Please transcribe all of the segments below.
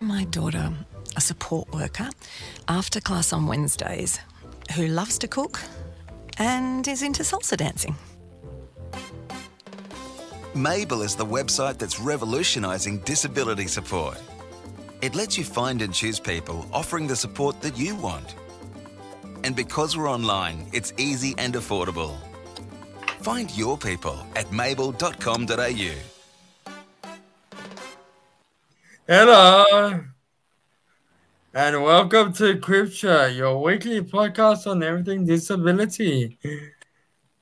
My daughter, a support worker, after class on Wednesdays, who loves to cook and is into salsa dancing. Mabel is the website that's revolutionising disability support. It lets you find and choose people offering the support that you want. And because we're online, it's easy and affordable. Find your people at mabel.com.au. Hello, and welcome to CripChat, your weekly podcast on everything disability.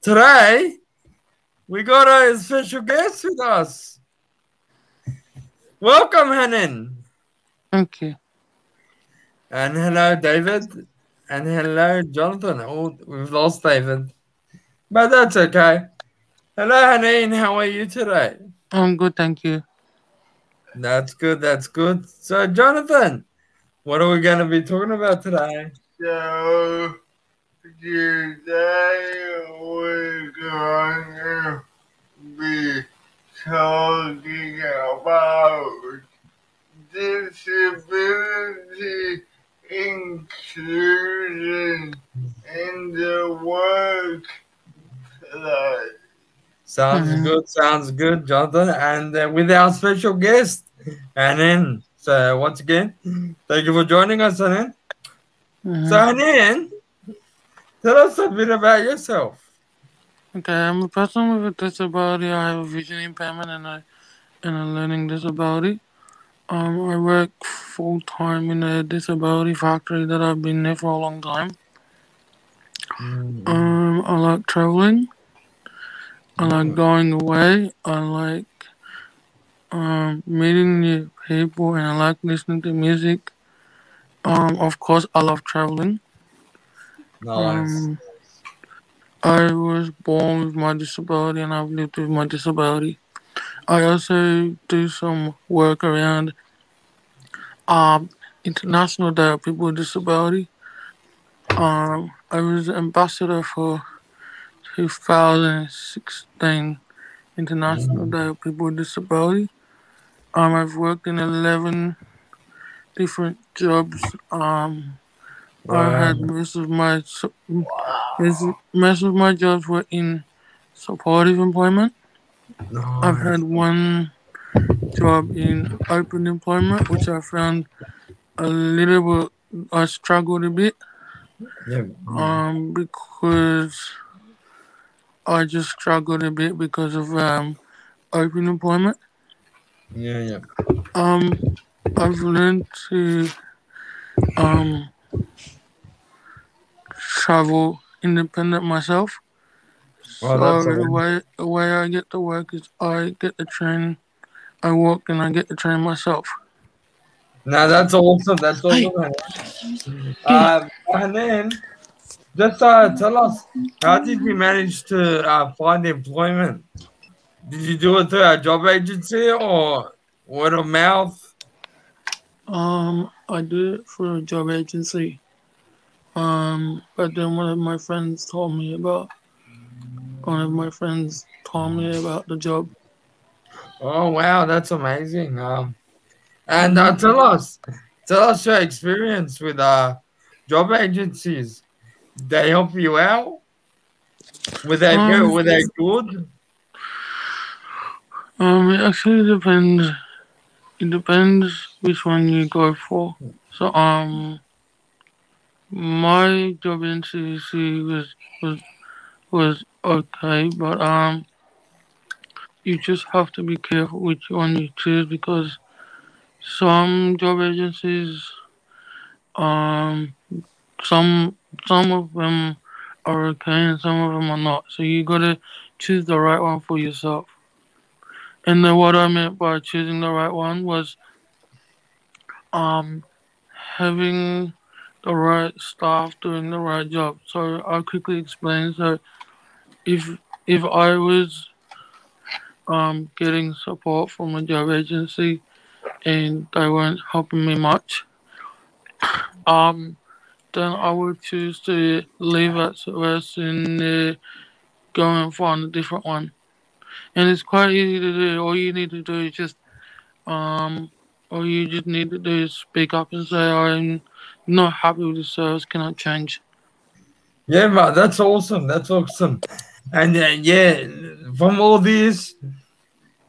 Today, we got a special guest with us. Welcome, Hanan. Thank you. And hello, David. And hello, Jonathan. Oh, we've lost David. But that's okay. Hello, Hanan. How are you today? I'm good, thank you. That's good. That's good. So, Jonathan, what are we going to be talking about today? So today we're going to be talking about disability inclusion in the workplace. Sounds Mhm. good. Sounds good, Jonathan. And uh, with our special guest, Anan. So, once again, thank you for joining us, Anan. Mhm. So, Anan, tell us a bit about yourself. Okay, I'm a person with a disability. I have a vision impairment and a and a learning disability. Um, I work full time in a disability factory that I've been there for a long time. Um, I like traveling. I like going away. I like um, meeting new people, and I like listening to music. Um, of course, I love traveling. Nice. Um, I was born with my disability and I've lived with my disability. I also do some work around um, International Day of People with Disability. Um, I was ambassador for 2016 International Day of People with Disability. Um, I've worked in 11 different jobs. Um, I had most of my most of my jobs were in supportive employment. I've had one job in open employment, which I found a little bit. I struggled a bit, Yeah. um, because I just struggled a bit because of um, open employment. Yeah, yeah. Um, I've learned to um travel independent myself. Well, so that's the way the way I get to work is I get the train, I walk and I get the train myself. Now that's awesome. That's awesome. Hanan. Um, Hanan, just uh, tell us, how did you manage to uh, find employment? Did you do it through a job agency or word of mouth? Um, I did it through a job agency. Um, but then one of my friends told me about one of my friends told me about the job. Oh wow, that's amazing. Um, and uh, tell us, tell us your experience with uh job agencies. They help you out. Were they good? Um, Were they good? Um, it actually depends. It depends which one you go for. So, um, my job agency was was was okay, but um, you just have to be careful which one you choose because some job agencies, um, some some of them are okay and some of them are not. So you gotta choose the right one for yourself. And then what I meant by choosing the right one was um having the right staff doing the right job. So I'll quickly explain. So if if I was um getting support from a job agency and they weren't helping me much, um then I would choose to leave at rest and uh, go and find a different one. And it's quite easy to do. All you need to do is just, um, all you just need to do is speak up and say, I'm not happy with the service, can I change? Yeah, man, that's awesome. That's awesome. And uh, yeah, from all this,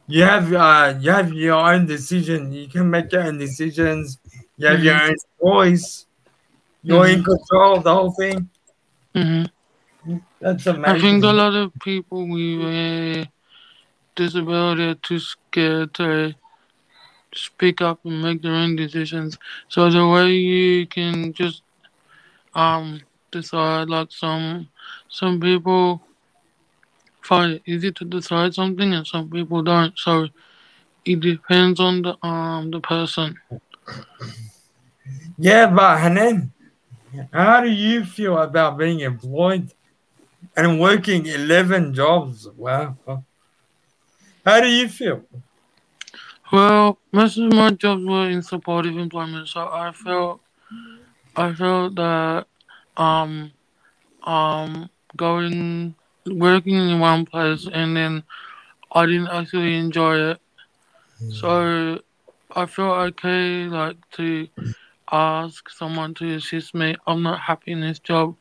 you have uh, you have your own decision. You can make your own decisions. You have your own voice. You're in control of the whole thing. hmm That's I think a lot of people with uh, disability are too scared to speak up and make their own decisions. So the way you can just um decide, like some some people find it easy to decide something, and some people don't. So it depends on the um the person. Yeah, but Hanan, how do you feel about being employed and working 11 jobs? Wow. How do you feel? Well, most of my jobs were in supportive employment, so I felt I felt that um um going working in one place and then I didn't actually enjoy it. So I felt okay like to ask someone to assist me. I'm not happy in this job.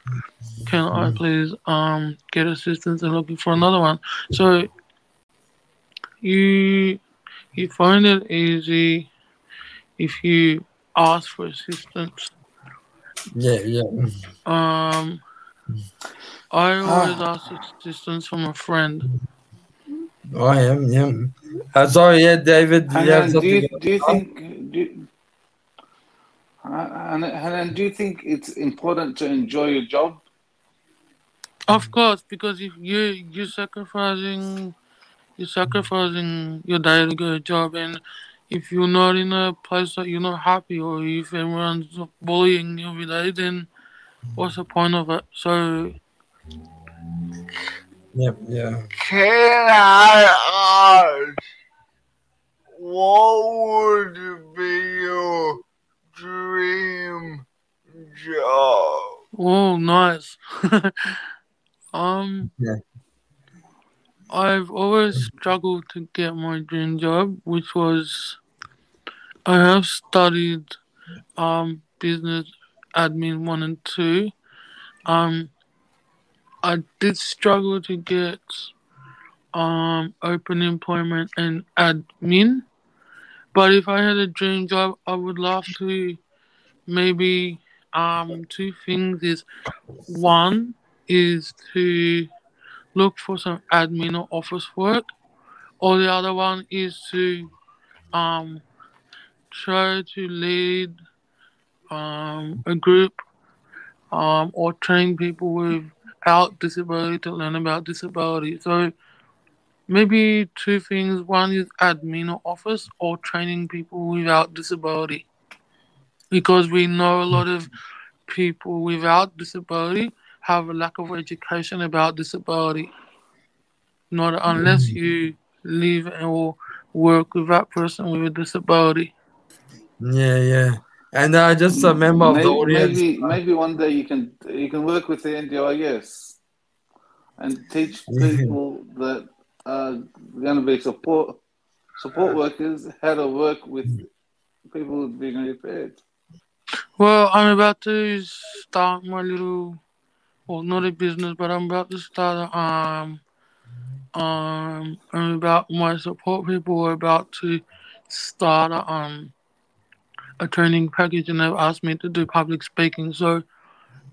Can I please um get assistance and looking for another one? So you you find it easy if you ask for assistance. Yeah, yeah. Um, I always ask assistance from a friend. I am, yeah. Uh, sorry, yeah, David. Do you have do you, do you think do, you- Hanan, Hanan, do you think it's important to enjoy your job? Of course, because if you you're sacrificing you're sacrificing your day to get a job, and if you're not in a place that you're not happy, or if everyone's bullying you every day, then what's the point of it? So Yeah, yeah. Can I ask what would be your dream job? Oh, nice. um, Yeah. I've always struggled to get my dream job, which was I have studied um business admin one and two. Um, I did struggle to get um open employment and admin, but if I had a dream job, I would love to. Maybe um two things is one is to look for some admin or office work or the other one is to um try to lead um a group um or train people without disability to learn about disability so maybe two things one is admin or office or training people without disability because we know a lot of people without disability have a lack of education about disability. Not unless mm. you live or work with that person with a disability. Yeah, yeah. And uh, just a member of the Maybe, audience. maybe maybe one day you can you can work with the NDIS and teach people that are going to be support support workers how to work with people with being impaired. Well, I'm about to start my little, well, not a business, but I'm about to start. Um, um, I'm about my support people are about to start um a training package, and they've asked me to do public speaking. So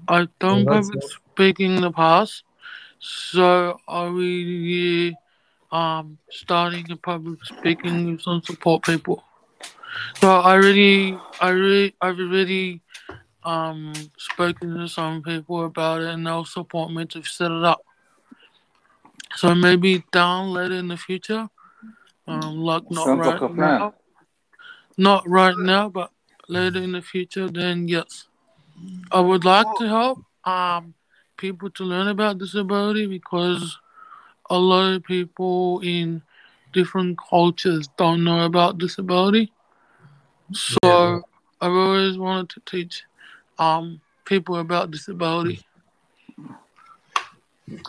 I've done that's public speaking in the past, so I'll be um starting a public speaking with some support people. So I really I really, I've already um spoken to some people about it, and they'll support me to set it up. So maybe down later in the future, um, like not Sounds right like now, not right now, but later in the future, then yes, I would like to help um people to learn about disability because a lot of people in different cultures don't know about disability. So Yeah. I've always wanted to teach um people about disability.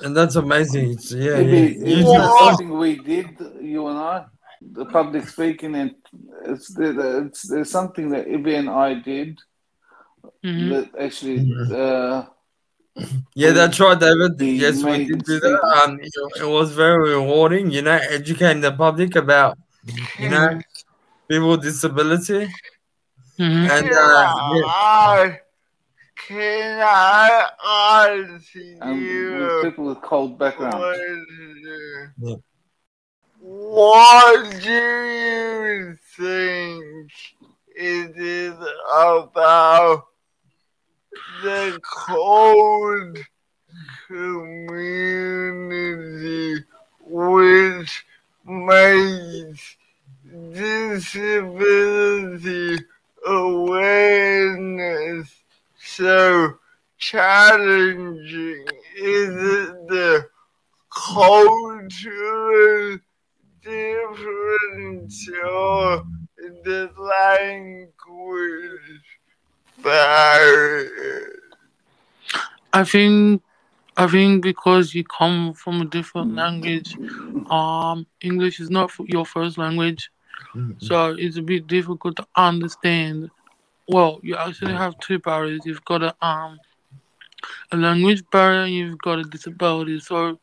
And that's amazing. It's, yeah, Maybe yeah. It's do- not something we did, you and I, the public speaking, and it's, it's, it's something that Ibby and I did hmm that actually uh, Yeah, that's right, David. The Yes, we did do that. Um, it, it was very rewarding, you know, educating the public about, you know, people with disability. hmm And uh, yeah, I, can I ask and with you people with CALD backgrounds. Yeah. What do you think it is about the CALD community which makes disability awareness so challenging? Is it the cultural difference or the language barrier? I think I think because you come from a different language, um, English is not your first language, so it's a bit difficult to understand. Well, you actually have two barriers. You've got a um a language barrier, and you've got a disability. So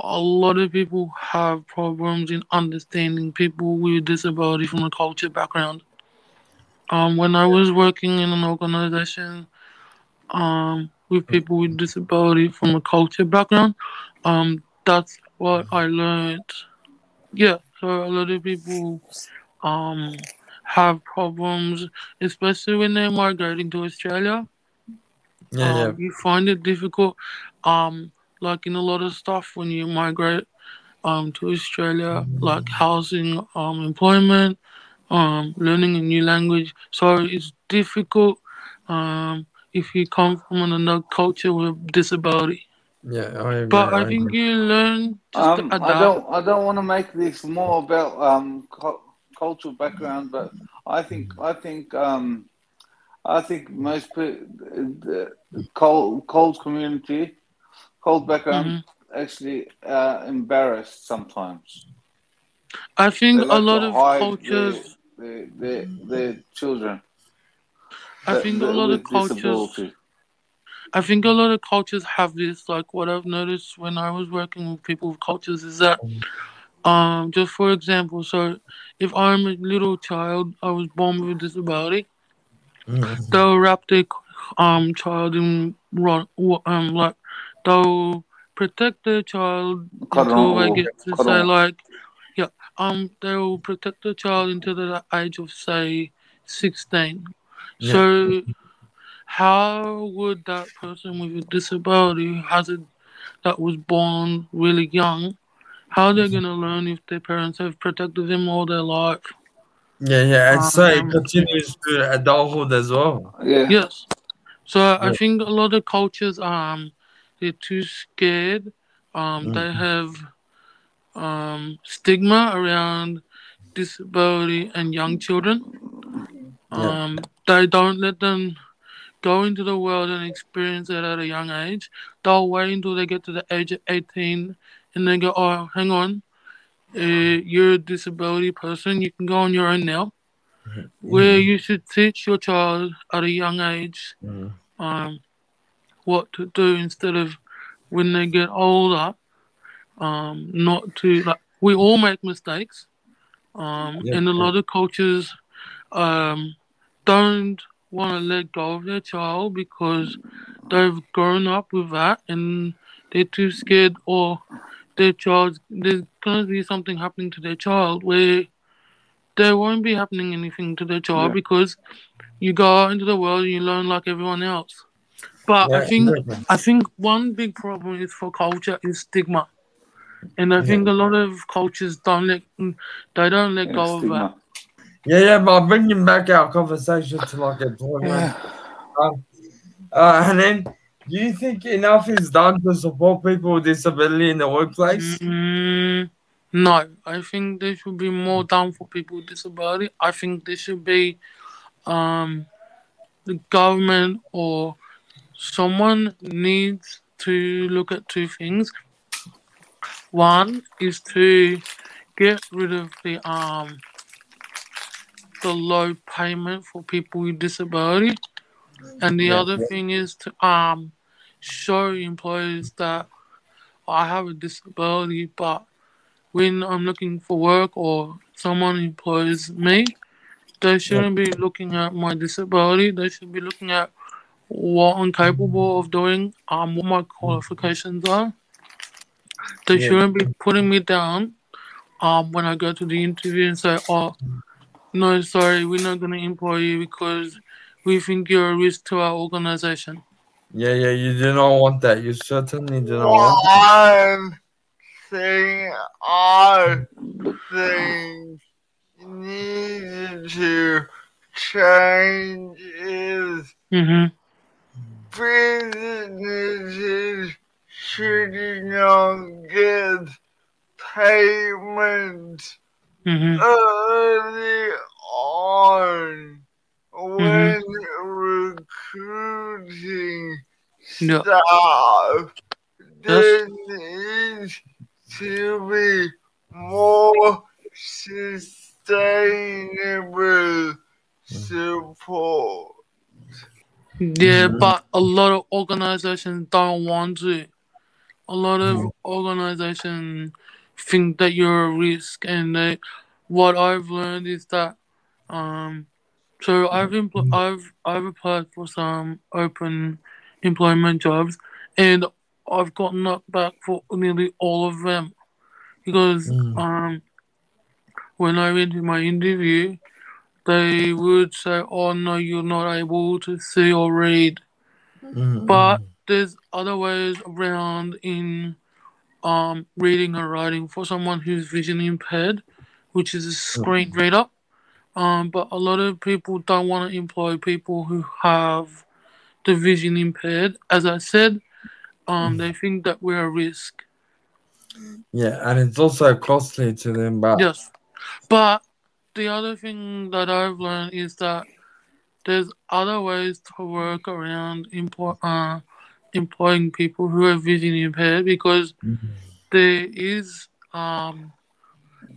a lot of people have problems in understanding people with disability from a culture background. Um, when I was working in an organization, um, with people with disability from a culture background. Um, that's what I learned. Yeah, so a lot of people um have problems, especially when they're migrating to Australia. yeah, yeah. Um, you find it difficult, um, like in a lot of stuff when you migrate um to Australia, like housing, um, employment, um, learning a new language. So it's difficult um if you come from another culture with disability. Yeah, I agree. But I agree. think you learn Um, I don't. I don't want to make this more about um, cu- cultural background, but I think. I think. Um, I think most pe- the CALD, CALD community, CALD background, Mhm. actually uh, embarrassed sometimes. I think They a lot of cultures. their, their, their, their children. I think a lot of cultures. I think a lot of cultures have this. Like what I've noticed when I was working with people with cultures is that, um, just for example, so if I'm a little child, I was born with a disability, they'll wrap their um child in ro- um like they'll protect their child Cut until on they get to cut say on. like yeah um they'll protect the child until the age of say 16 Yeah. so how would that person with a disability has it that was born really young how they're gonna learn if their parents have protected them all their life Yeah, yeah, and so it Um, continues to adulthood as well. Yeah. Yes. So I think a lot of cultures um they're too scared. Um Mm. they have um stigma around disability and young children. Yeah. Um they don't let them go into the world and experience it at a young age. They'll wait until they get to the age of 18 and then go, oh, hang on, uh, you're a disability person, you can go on your own now. Where you should teach your child at a young age Mhm. um, what to do instead of when they get older, um, not to like we all make mistakes, um, Yeah, and a yeah. lot of coaches um, don't want to let go of their child because they've grown up with that and they're too scared or their child there's gonna be something happening to their child where there won't be happening anything to their child Yeah. because you go out into the world and you learn like everyone else. But I think exactly. I think one big problem is for culture is stigma, and I think a lot of cultures don't let they don't let Yeah, go of that. Yeah, yeah, but bringing back our conversation to like employment. Yeah. Um, uh, and then, do you think enough is done to support people with disability in the workplace? Mm, no, I think there should be more done for people with disability. I think there should be um, the government or someone needs to look at two things. One is to get rid of the um the low payment for people with disability, and the Yeah, other yeah. thing is to um show employers that I have a disability, but when I'm looking for work or someone employs me, they shouldn't be looking at my disability. They should be looking at what I'm capable of doing, um, what my qualifications are. They Yeah. shouldn't be putting me down um, when I go to the interview and say, oh, no, sorry, we're not going to employ you because we think you're a risk to our organization. Yeah, yeah, you do not want that. You certainly do not want that. One thing I think needed to change is hmm businesses should not get payment hmm early on when recruiting Yeah. staff. Yes. There needs to be more sustainable support. Yeah, Mhm. but a lot of organizations don't want to. A lot of organizations think that you're a risk, and they, what I've learned is that, um, so I've I've I've applied for some open employment jobs, and I've got knocked back for nearly all of them, because Mm. um, when I went to my interview, they would say, "Oh no, you're not able to see or read." Mm, But there's other ways around in um, reading or writing for someone who's vision impaired, which is a screen reader. Um, but a lot of people don't want to employ people who have the vision impaired. As I said, um, they think that we're a risk. yeah, and it's also costly to them. But Yes. But the other thing that I've learned is that there's other ways to work around employ, uh, employing people who are vision impaired because there is um,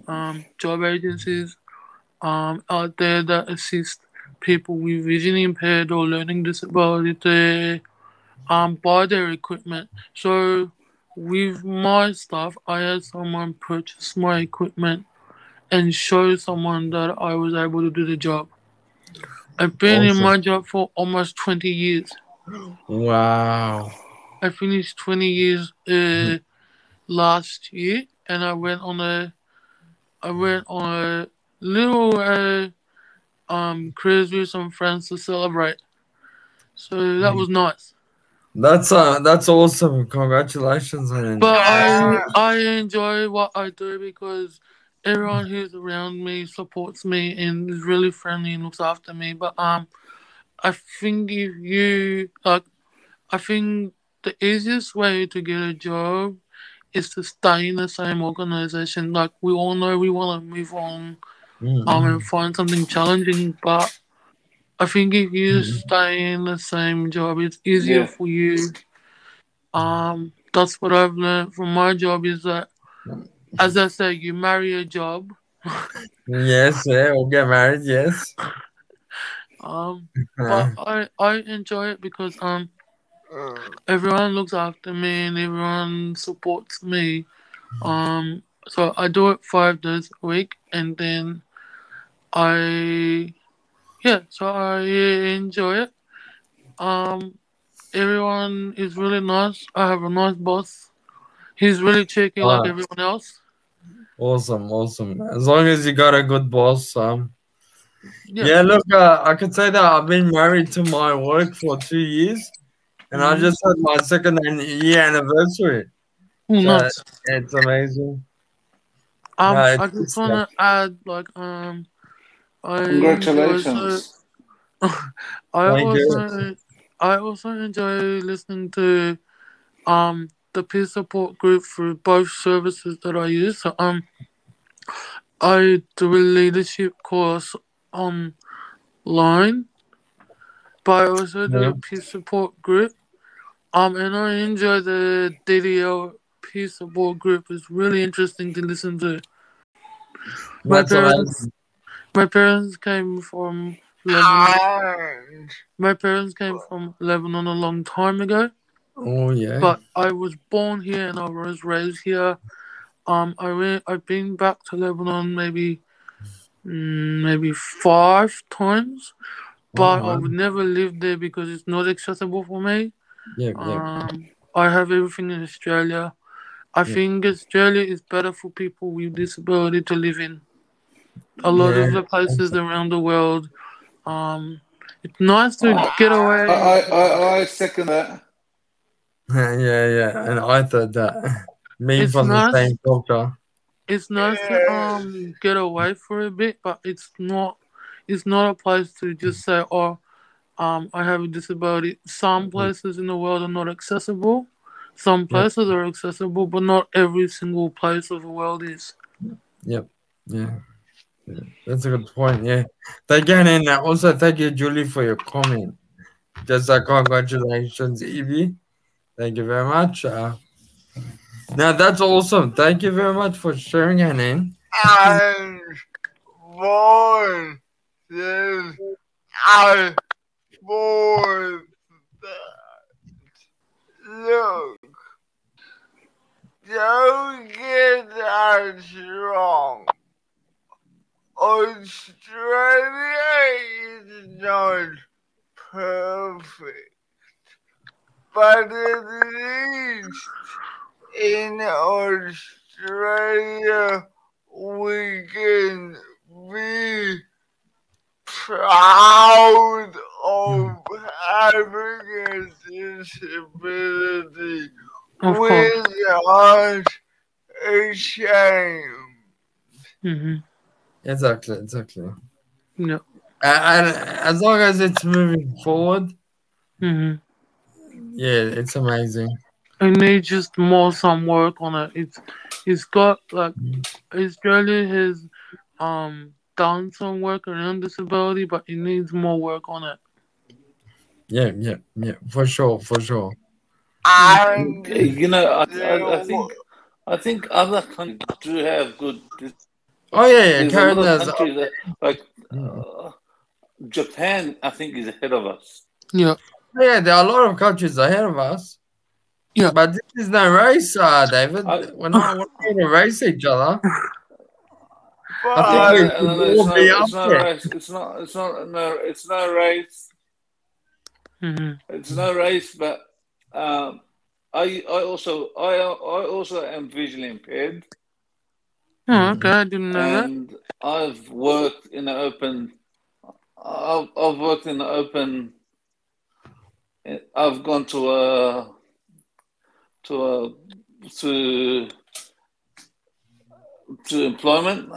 um, job agencies um, out there that assist people with vision impaired or learning disability to um, buy their equipment. So with my stuff, I had someone purchase my equipment and show someone that I was able to do the job. I've been in my job for almost 20 years. Wow, I finished 20 years uh, last year, and I went on a, I went on a little uh, um cruise with some friends to celebrate. So that was nice. that's uh, that's awesome. Congratulations, But I I enjoy what I do because everyone who's around me supports me and is really friendly and looks after me. But um, I think if you like, I think the easiest way to get a job is to stay in the same organization. Like we all know we want to move on Mm, um and find something challenging, but I think if you Mhm. stay in the same job, it's easier Yeah. for you. Um, that's what I've learned from my job is that, as I said, you marry a job. yes, yeah, we'll get married. Yes, Um, but I I enjoy it because um everyone looks after me and everyone supports me. Um, so I do it five days a week, and then I, yeah, so I enjoy it. Um, everyone is really nice. I have a nice boss. He's really cheeky like everyone else. awesome, awesome. As long as you got a good boss, um, Yeah. Yeah, look, uh, I could say that I've been married to my work for two years, and I Mhm. just had my second year anniversary. Oh, So, nice. It's amazing. Um, no, I just want to add, like, um, I Congratulations. Also, I Thank you. also, I also enjoy listening to, um, the peer support group through both services that I use. So, um, I do a leadership course online, but I also do Yeah. a peer support group. Um, and I enjoy the DDL peace support group. It's really interesting to listen to. My That's parents, amazing. my parents came from Lebanon. My parents came from Lebanon a long time ago, Oh yeah. but I was born here and I was raised here. Um, I went, I've been back to Lebanon maybe, maybe five times, but Oh, wow. I've never lived there because it's not accessible for me. yeah, yeah. Um, I have everything in Australia. I Yeah. think Australia is better for people with disability to live in. A lot of the places around the world, um, it's nice to get away. I, I, I second that. yeah, yeah. And I thought that me It's from the same culture. It's nice to um get away for a bit, but it's not. It's not a place to just say, "Oh, um, I have a disability." Some places in the world are not accessible. Some Mm-hmm. Yeah. places are accessible, but not every single place of the world is. Yeah. Yeah, That's a good point. Yeah. Thank you, and also thank you, Julie, for your comment. Just uh, congratulations, Ibby. Thank you very much. Uh, now that's awesome. Thank you very much for sharing, Hanan. and born this I born look don't get that wrong. Australia is not perfect, but at least in Australia we can be proud of having a disability Of course. without a shame. hmm Exactly, exactly. Yeah. Uh, and as long as it's moving forward, hmm yeah, it's amazing. It needs just more some work on it. It's it's got like Australia has um done some work around disability, but it needs more work on it. Yeah, yeah, yeah, for sure, for sure. And You know, I, I, I think I think other countries do have good. Oh yeah, yeah. There's a Karen lot of has. countries that, like uh, Japan, I think, is ahead of us. Yeah. Yeah, there are a lot of countries ahead of us. Yeah. But this is no race, uh, David. I- we're not we're going to race each other. but I think No, all it's, not, be it's up not there. race. It's not. It's not. No, it's no race. hmm It's no race. But um, I, I also, I, I also am visually impaired, Oh, okay. I didn't know that. and I've worked in the open. I've, I've worked in the open. I've gone to a to a to to employment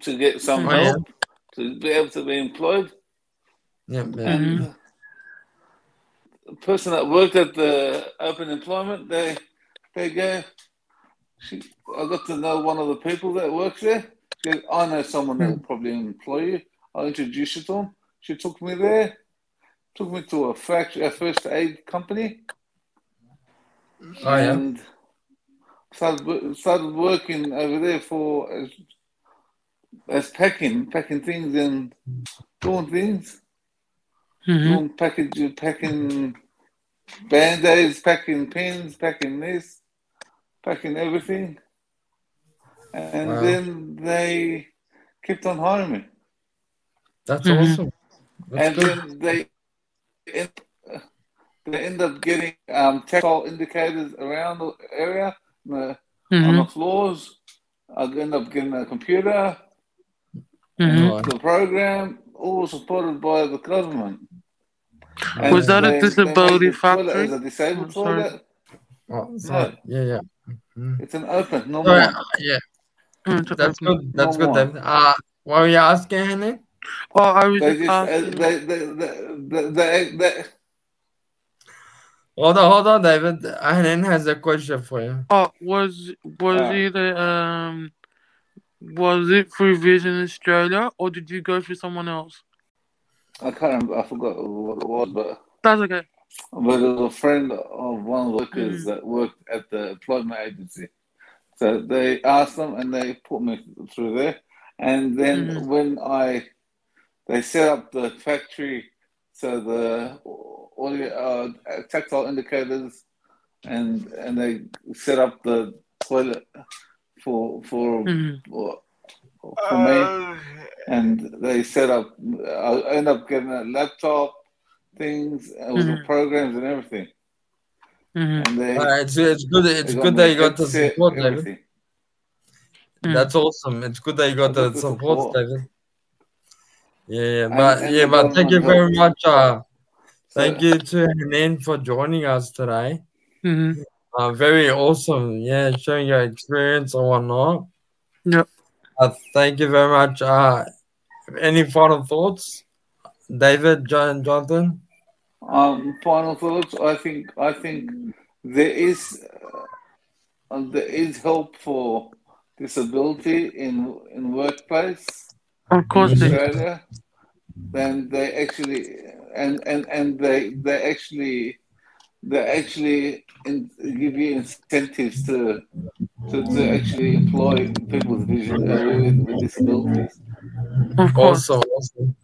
to get some yeah. help to be able to be employed. Yeah, man. And the person that worked at the open employment, they they go. She, I got to know one of the people that works there. She goes, I know someone that will probably employ you. I'll introduce you to him. She took me there, took me to a factory, a first aid company, Oh yeah. and started started working over there for as, as packing, packing things and doing things. hmm doing package, packing band aids, packing pins, packing this, packing everything. And Wow. then they kept on hiring me. That's Mhm. awesome. That's and good. then they they end up getting um, tactile indicators around the area the, on hmm the floors. I end up getting a computer, hmm the program, all supported by the government. Was that a they- they disability make the toilet factory? As a disabled Oh, sorry. toilet. Oh, sorry. Yeah, yeah. Mhm. It's an open, no Sorry, more. yeah, Mm, that's good. That's No good, more. David. Uh, what were you asking, Henry? Oh, I was They just just, uh, they, they, they, they, they, they, Hold on, hold on, David. Henry has a question for you. Oh, was was it a, um was it through Vision Australia or did you go through someone else? I can't remember, I forgot what it was, but That's okay. but it was a friend of one of the workers that worked at the employment agency. So they asked them and they put me through there. And then Mhm. when I, they set up the factory, so the audio, uh, tactile indicators, and and they set up the toilet for for Mhm. for, for me Uh, and they set up. I end up getting a laptop, things with the programs and everything. Mhm. And they, Uh, it's it's good. It's good that you got the headset, support, David. everything. Mm. That's awesome. It's good that you got the support, support. David. Yeah, yeah, but and yeah, but thank you very much. Uh, So, thank you to Hanan for joining us today. Mhm. Uh, very awesome. Yeah, sharing your experience and whatnot. Yep. Uh, thank you very much. Uh, any final thoughts, David, John, Jonathan? Um, final thoughts. I think I think there is uh, there is help for disability in in workplace. Of course, in. Australia, then they actually and and and they they actually they actually in, give you incentives to to, to actually employ people with vision uh, with, with disabilities. Of course. Awesome, awesome.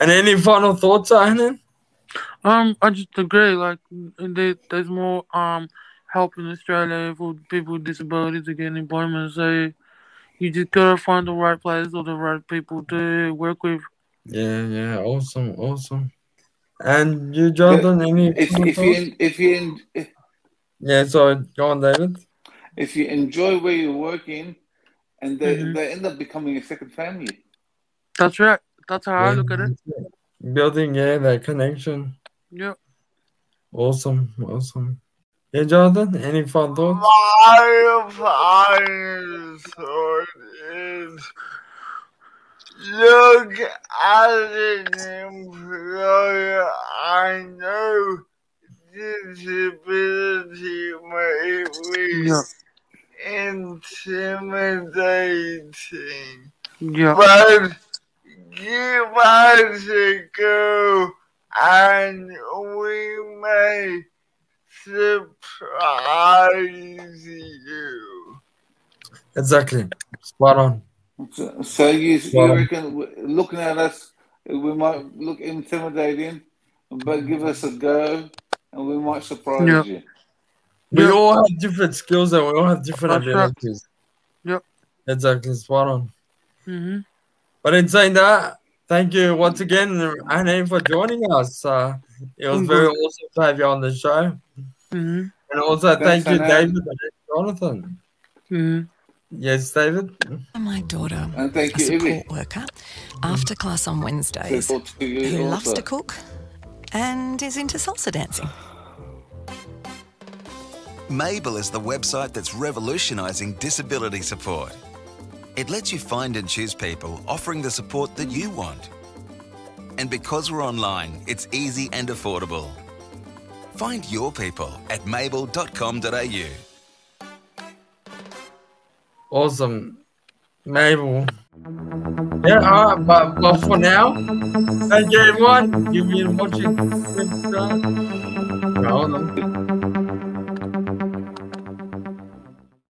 And any final thoughts, Hanan? Um, I just agree. Like, there, there's more um help in Australia for people with disabilities to get employment. So you just gotta find the right place or the right people to work with. Yeah, yeah, awesome, awesome. And you, Jonathan, any If if you if you if, Yeah, so go on, David. if you enjoy where you're working, and they Mhm. they end up becoming a second family. That's right. That's how I look at it. Building, yeah, that connection. Yep. Awesome, awesome. Yeah, Jonathan, any final thoughts? My final thought is look at an employer I know disability may be Yeah. intimidating. Yeah. But give us a go and we may surprise you. Exactly. Spot on. So, so you, you reckon looking at us, we might look intimidating, but give us a go, and we might surprise Yeah. you. We Yep. all have different skills and we all have different That's right. abilities. Yep. Exactly, spot on. Mm-hmm. But in saying that, thank you once again, Anne, for joining us. Uh, it was very awesome to have you on the show. Mm-hmm. And also, thank you, Hanan. David and Jonathan. Yes, David? My daughter, And thank a you, support Ibby. worker, after class on Wednesdays, Support to you who loves to cook and is into salsa dancing. Mabel is the website that's revolutionising disability support. It lets you find and choose people offering the support that you want. And because we're online, it's easy and affordable. Find your people at mabel.com.au. Awesome. Mabel. Yeah, all right, but, but for now, thank you, everyone. You've been watching. On.